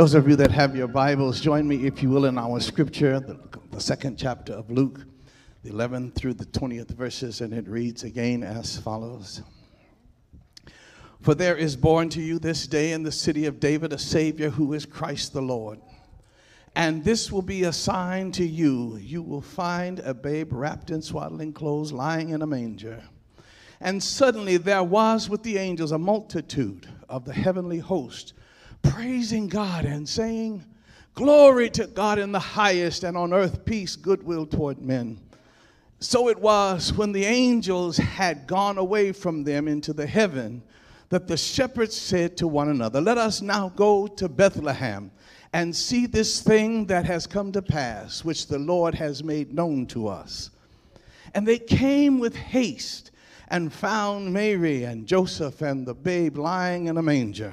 Those of you that have your Bibles, join me, if you will, in our scripture, the, the second chapter of Luke, the 11th through the 20th verses, and it reads again as follows For there is born to you this day in the city of David a Savior who is Christ the Lord. And this will be a sign to you. You will find a babe wrapped in swaddling clothes lying in a manger. And suddenly there was with the angels a multitude of the heavenly host praising God and saying, Glory to God in the highest, and on earth peace, goodwill toward men. So it was when the angels had gone away from them into the heaven that the shepherds said to one another, Let us now go to Bethlehem and see this thing that has come to pass, which the Lord has made known to us. And they came with haste and found Mary and Joseph and the babe lying in a manger.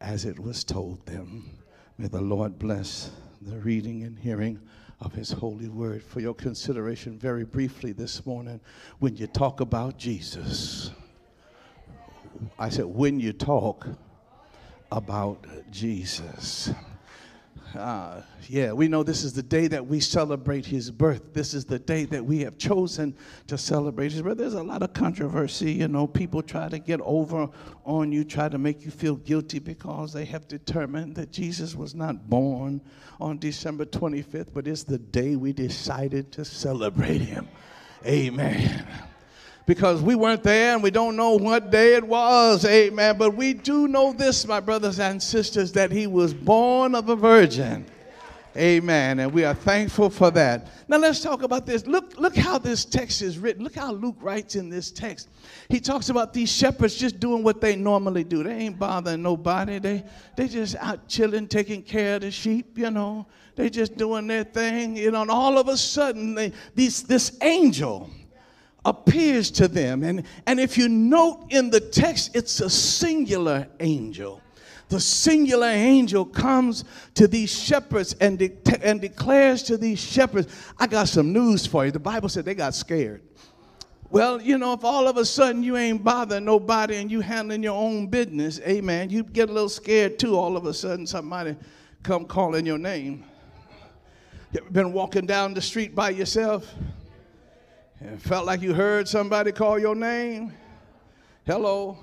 as it was told them. May the Lord bless the reading and hearing of his holy word. For your consideration, very briefly this morning, when you talk about Jesus, I said, when you talk about Jesus. Uh, yeah, we know this is the day that we celebrate his birth. This is the day that we have chosen to celebrate his birth. There's a lot of controversy. You know, people try to get over on you, try to make you feel guilty because they have determined that Jesus was not born on December 25th, but it's the day we decided to celebrate him. Amen because we weren't there and we don't know what day it was. Amen. But we do know this, my brothers and sisters, that he was born of a virgin. Amen. And we are thankful for that. Now let's talk about this. Look, look how this text is written. Look how Luke writes in this text. He talks about these shepherds just doing what they normally do. They ain't bothering nobody. They they just out chilling, taking care of the sheep, you know. They just doing their thing, you know, and all of a sudden they, these, this angel appears to them. And, and if you note in the text, it's a singular angel. The singular angel comes to these shepherds and, de- and declares to these shepherds, I got some news for you. The Bible said they got scared. Well, you know, if all of a sudden you ain't bothering nobody and you handling your own business, amen, you get a little scared too. All of a sudden somebody come calling your name. You ever been walking down the street by yourself? And felt like you heard somebody call your name, hello.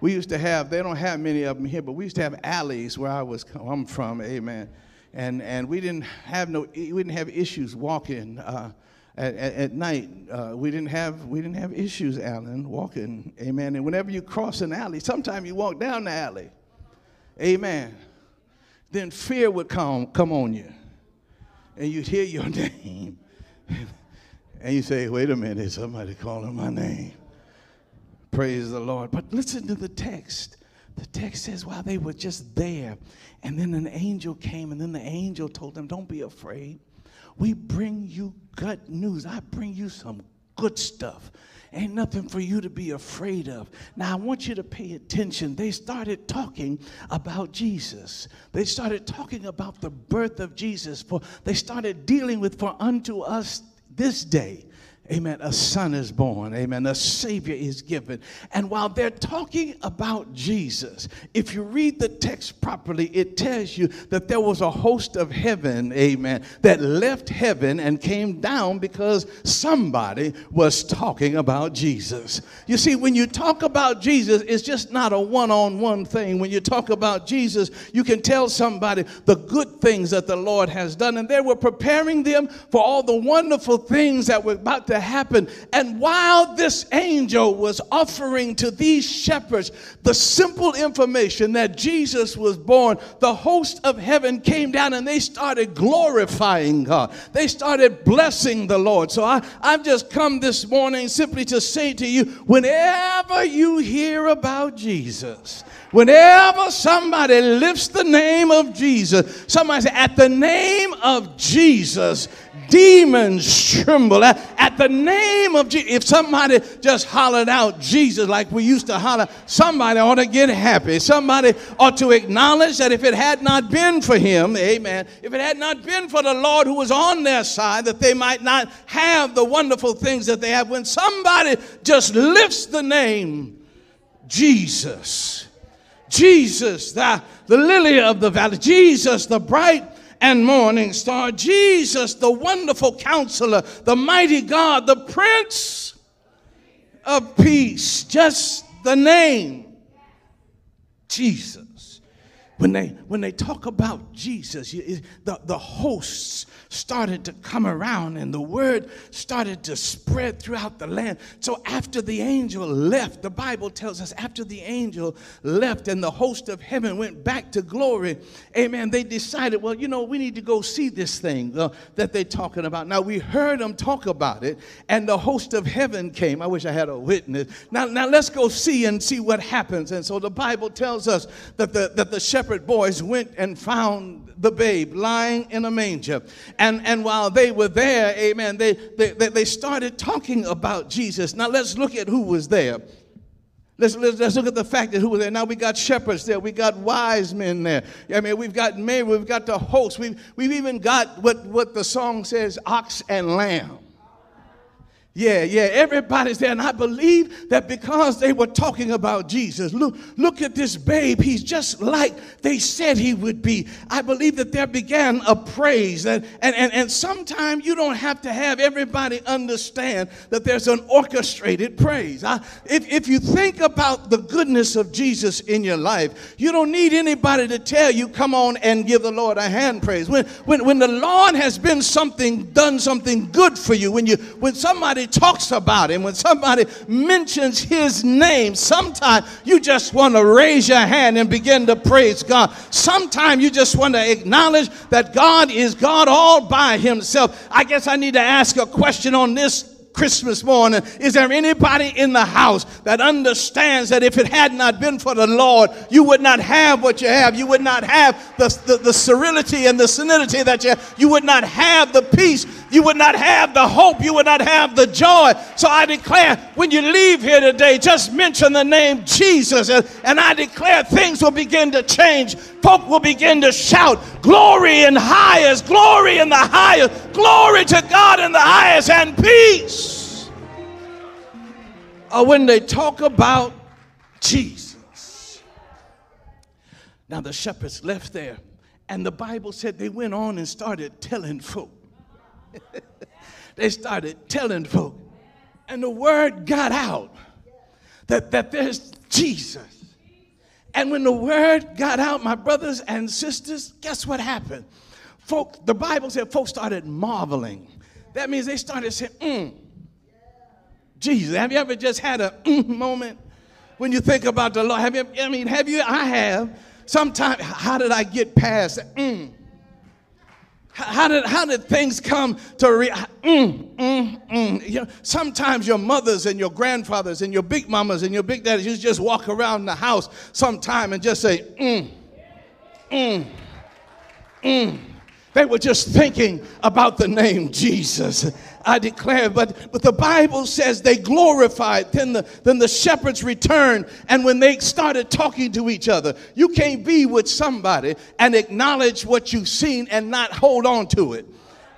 We used to have, they don't have many of them here, but we used to have alleys where I was I'm from, amen. And, and we didn't have no, we didn't have issues walking uh, at, at, at, night. Uh, we didn't have, we didn't have issues, Alan, walking, amen. And whenever you cross an alley, sometimes you walk down the alley, amen. Then fear would come, come on you, and you'd hear your name. And you say, wait a minute, somebody calling my name. Praise the Lord. But listen to the text. The text says, while they were just there, and then an angel came, and then the angel told them, Don't be afraid. We bring you good news. I bring you some good stuff. Ain't nothing for you to be afraid of. Now, I want you to pay attention. They started talking about Jesus. They started talking about the birth of Jesus. For they started dealing with, for unto us this day Amen. A son is born. Amen. A savior is given. And while they're talking about Jesus, if you read the text properly, it tells you that there was a host of heaven, amen, that left heaven and came down because somebody was talking about Jesus. You see, when you talk about Jesus, it's just not a one on one thing. When you talk about Jesus, you can tell somebody the good things that the Lord has done. And they were preparing them for all the wonderful things that were about to to happen. And while this angel was offering to these shepherds the simple information that Jesus was born, the host of heaven came down and they started glorifying God. They started blessing the Lord. So I, I've just come this morning simply to say to you whenever you hear about Jesus, Whenever somebody lifts the name of Jesus, somebody say, at the name of Jesus, demons tremble. At, the name of Jesus, if somebody just hollered out Jesus like we used to holler, somebody ought to get happy. Somebody ought to acknowledge that if it had not been for him, amen, if it had not been for the Lord who was on their side, that they might not have the wonderful things that they have. When somebody just lifts the name Jesus, Jesus, the, the lily of the valley, Jesus, the bright and morning star, Jesus, the wonderful counselor, the mighty God, the prince of peace, just the name Jesus. When they, when they talk about Jesus, the, the hosts started to come around and the word started to spread throughout the land. So after the angel left, the Bible tells us after the angel left and the host of heaven went back to glory, amen, they decided, well, you know, we need to go see this thing uh, that they're talking about. Now, we heard them talk about it and the host of heaven came. I wish I had a witness. Now, now let's go see and see what happens. And so the Bible tells us that the, that the shepherd boys went and found the babe lying in a manger. And, and while they were there, amen, they, they, they started talking about Jesus. Now let's look at who was there. Let's, let's, let's, look at the fact that who was there. Now we got shepherds there. We got wise men there. I mean, we've got Mary. We've got the host. We've, we've even got what, what the song says, ox and lamb. Yeah, yeah, everybody's there. And I believe that because they were talking about Jesus, look, look at this babe. He's just like they said he would be. I believe that there began a praise. And, and, and, and sometimes you don't have to have everybody understand that there's an orchestrated praise. I, if, if you think about the goodness of Jesus in your life, you don't need anybody to tell you, come on and give the Lord a hand praise. When, when, when the Lord has been something, done something good for you, when, you, when somebody talks about him, when somebody mentions his name, sometimes you just want to raise your hand and begin to praise God. Sometimes you just want to acknowledge that God is God all by himself. I guess I need to ask a question on this Christmas morning. Is there anybody in the house that understands that if it had not been for the Lord, you would not have what you have? You would not have the, the, the serenity and the serenity that you have. You would not have the peace. You would not have the hope. You would not have the joy. So I declare, when you leave here today, just mention the name Jesus. And, and I declare things will begin to change. Folk will begin to shout, Glory in highest, glory in the highest, glory to God in the highest, and peace. Or when they talk about Jesus. Now the shepherds left there, and the Bible said they went on and started telling folk. they started telling folk, and the word got out that, that there's Jesus. And when the word got out, my brothers and sisters, guess what happened? Folk, the Bible said folks started marveling. That means they started saying, mm. Jesus, have you ever just had a mm moment when you think about the Lord? Have you, I mean, have you? I have. Sometimes, how did I get past that? Mm. How did, how did things come to re- mm, mm, mm. You know, sometimes your mothers and your grandfathers and your big mamas and your big daddies you just walk around the house sometime and just say mm, mm, mm. They were just thinking about the name Jesus. I declare, but, but the Bible says they glorified. Then the, then the shepherds returned, and when they started talking to each other, you can't be with somebody and acknowledge what you've seen and not hold on to it.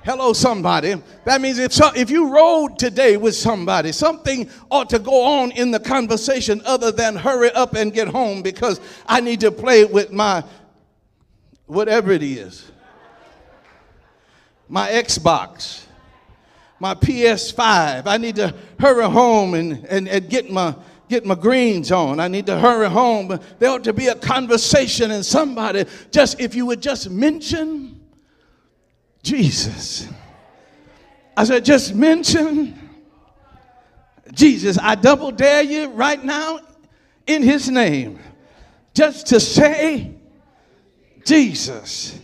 Hello, somebody. That means if, so, if you rode today with somebody, something ought to go on in the conversation other than hurry up and get home because I need to play with my whatever it is my Xbox, my PS5. I need to hurry home and, and, and get my get my greens on. I need to hurry home. There ought to be a conversation and somebody just if you would just mention Jesus. I said, just mention Jesus. I double dare you right now in his name just to say Jesus.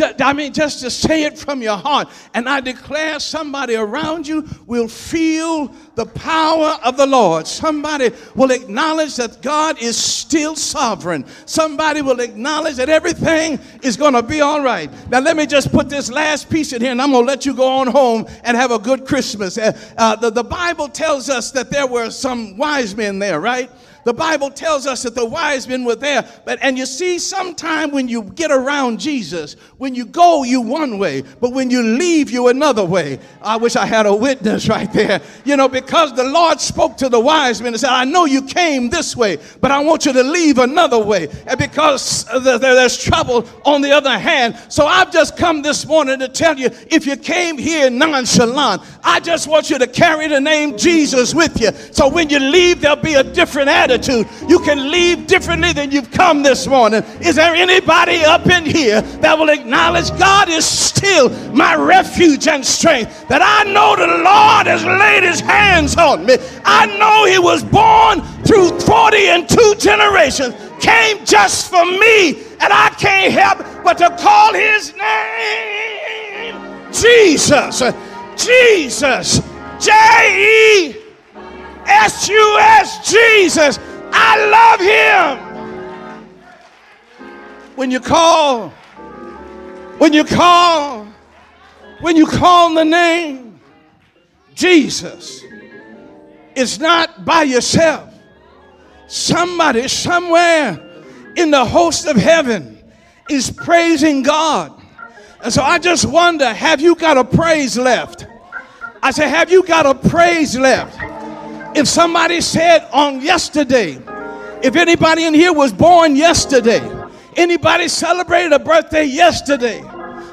I mean, just to say it from your heart. And I declare somebody around you will feel the power of the Lord. Somebody will acknowledge that God is still sovereign. Somebody will acknowledge that everything is going to be all right. Now, let me just put this last piece in here and I'm going to let you go on home and have a good Christmas. Uh, uh, the, the Bible tells us that there were some wise men there, right? The Bible tells us that the wise men were there. But and you see, sometime when you get around Jesus, when you go, you one way, but when you leave, you another way. I wish I had a witness right there. You know, because the Lord spoke to the wise men and said, I know you came this way, but I want you to leave another way. And because there's trouble on the other hand. So I've just come this morning to tell you if you came here nonchalant, I just want you to carry the name Jesus with you. So when you leave, there'll be a different attitude attitude. You can leave differently than you've come this morning. Is there anybody up in here that will acknowledge God is still my refuge and strength? That I know the Lord has laid his hands on me. I know he was born through 40 and two generations, came just for me, and I can't help but to call his name Jesus. Jesus. J E S U S, Jesus. I love him. When you call, when you call, when you call the name Jesus, it's not by yourself. Somebody somewhere in the host of heaven is praising God. And so I just wonder have you got a praise left? I say, have you got a praise left? If somebody said on yesterday, if anybody in here was born yesterday, anybody celebrated a birthday yesterday,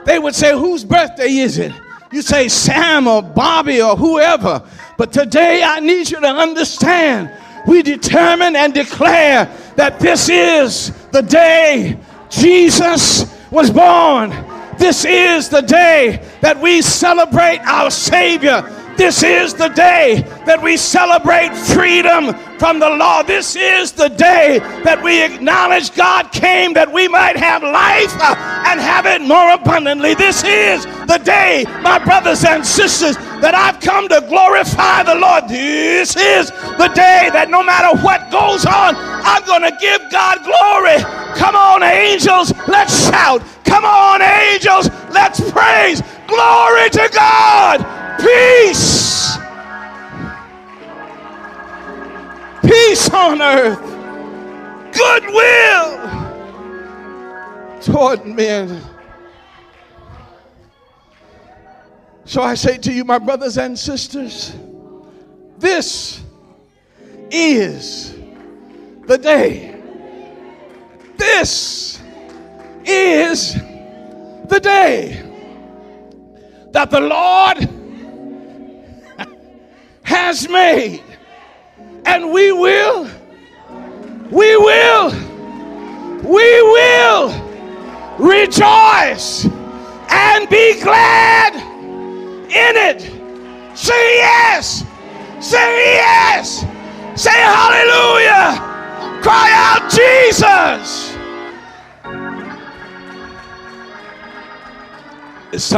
they would say, Whose birthday is it? You say Sam or Bobby or whoever. But today I need you to understand we determine and declare that this is the day Jesus was born. This is the day that we celebrate our Savior this is the day that we celebrate freedom from the law. This is the day that we acknowledge God came that we might have life uh, and have it more abundantly. This is the day, my brothers and sisters, that I've come to glorify the Lord. This is the day that no matter what goes on, I'm going to give God glory. Come on, angels, let's shout. Come on, angels, let's praise. Glory to God peace. Peace on earth. Goodwill toward men. So I say to you, my brothers and sisters, this is the day. This is the day that the Lord has made. And we will, we will, we will rejoice and be glad in it. Say yes. Say yes. Say hallelujah. Cry out, Jesus. It's time.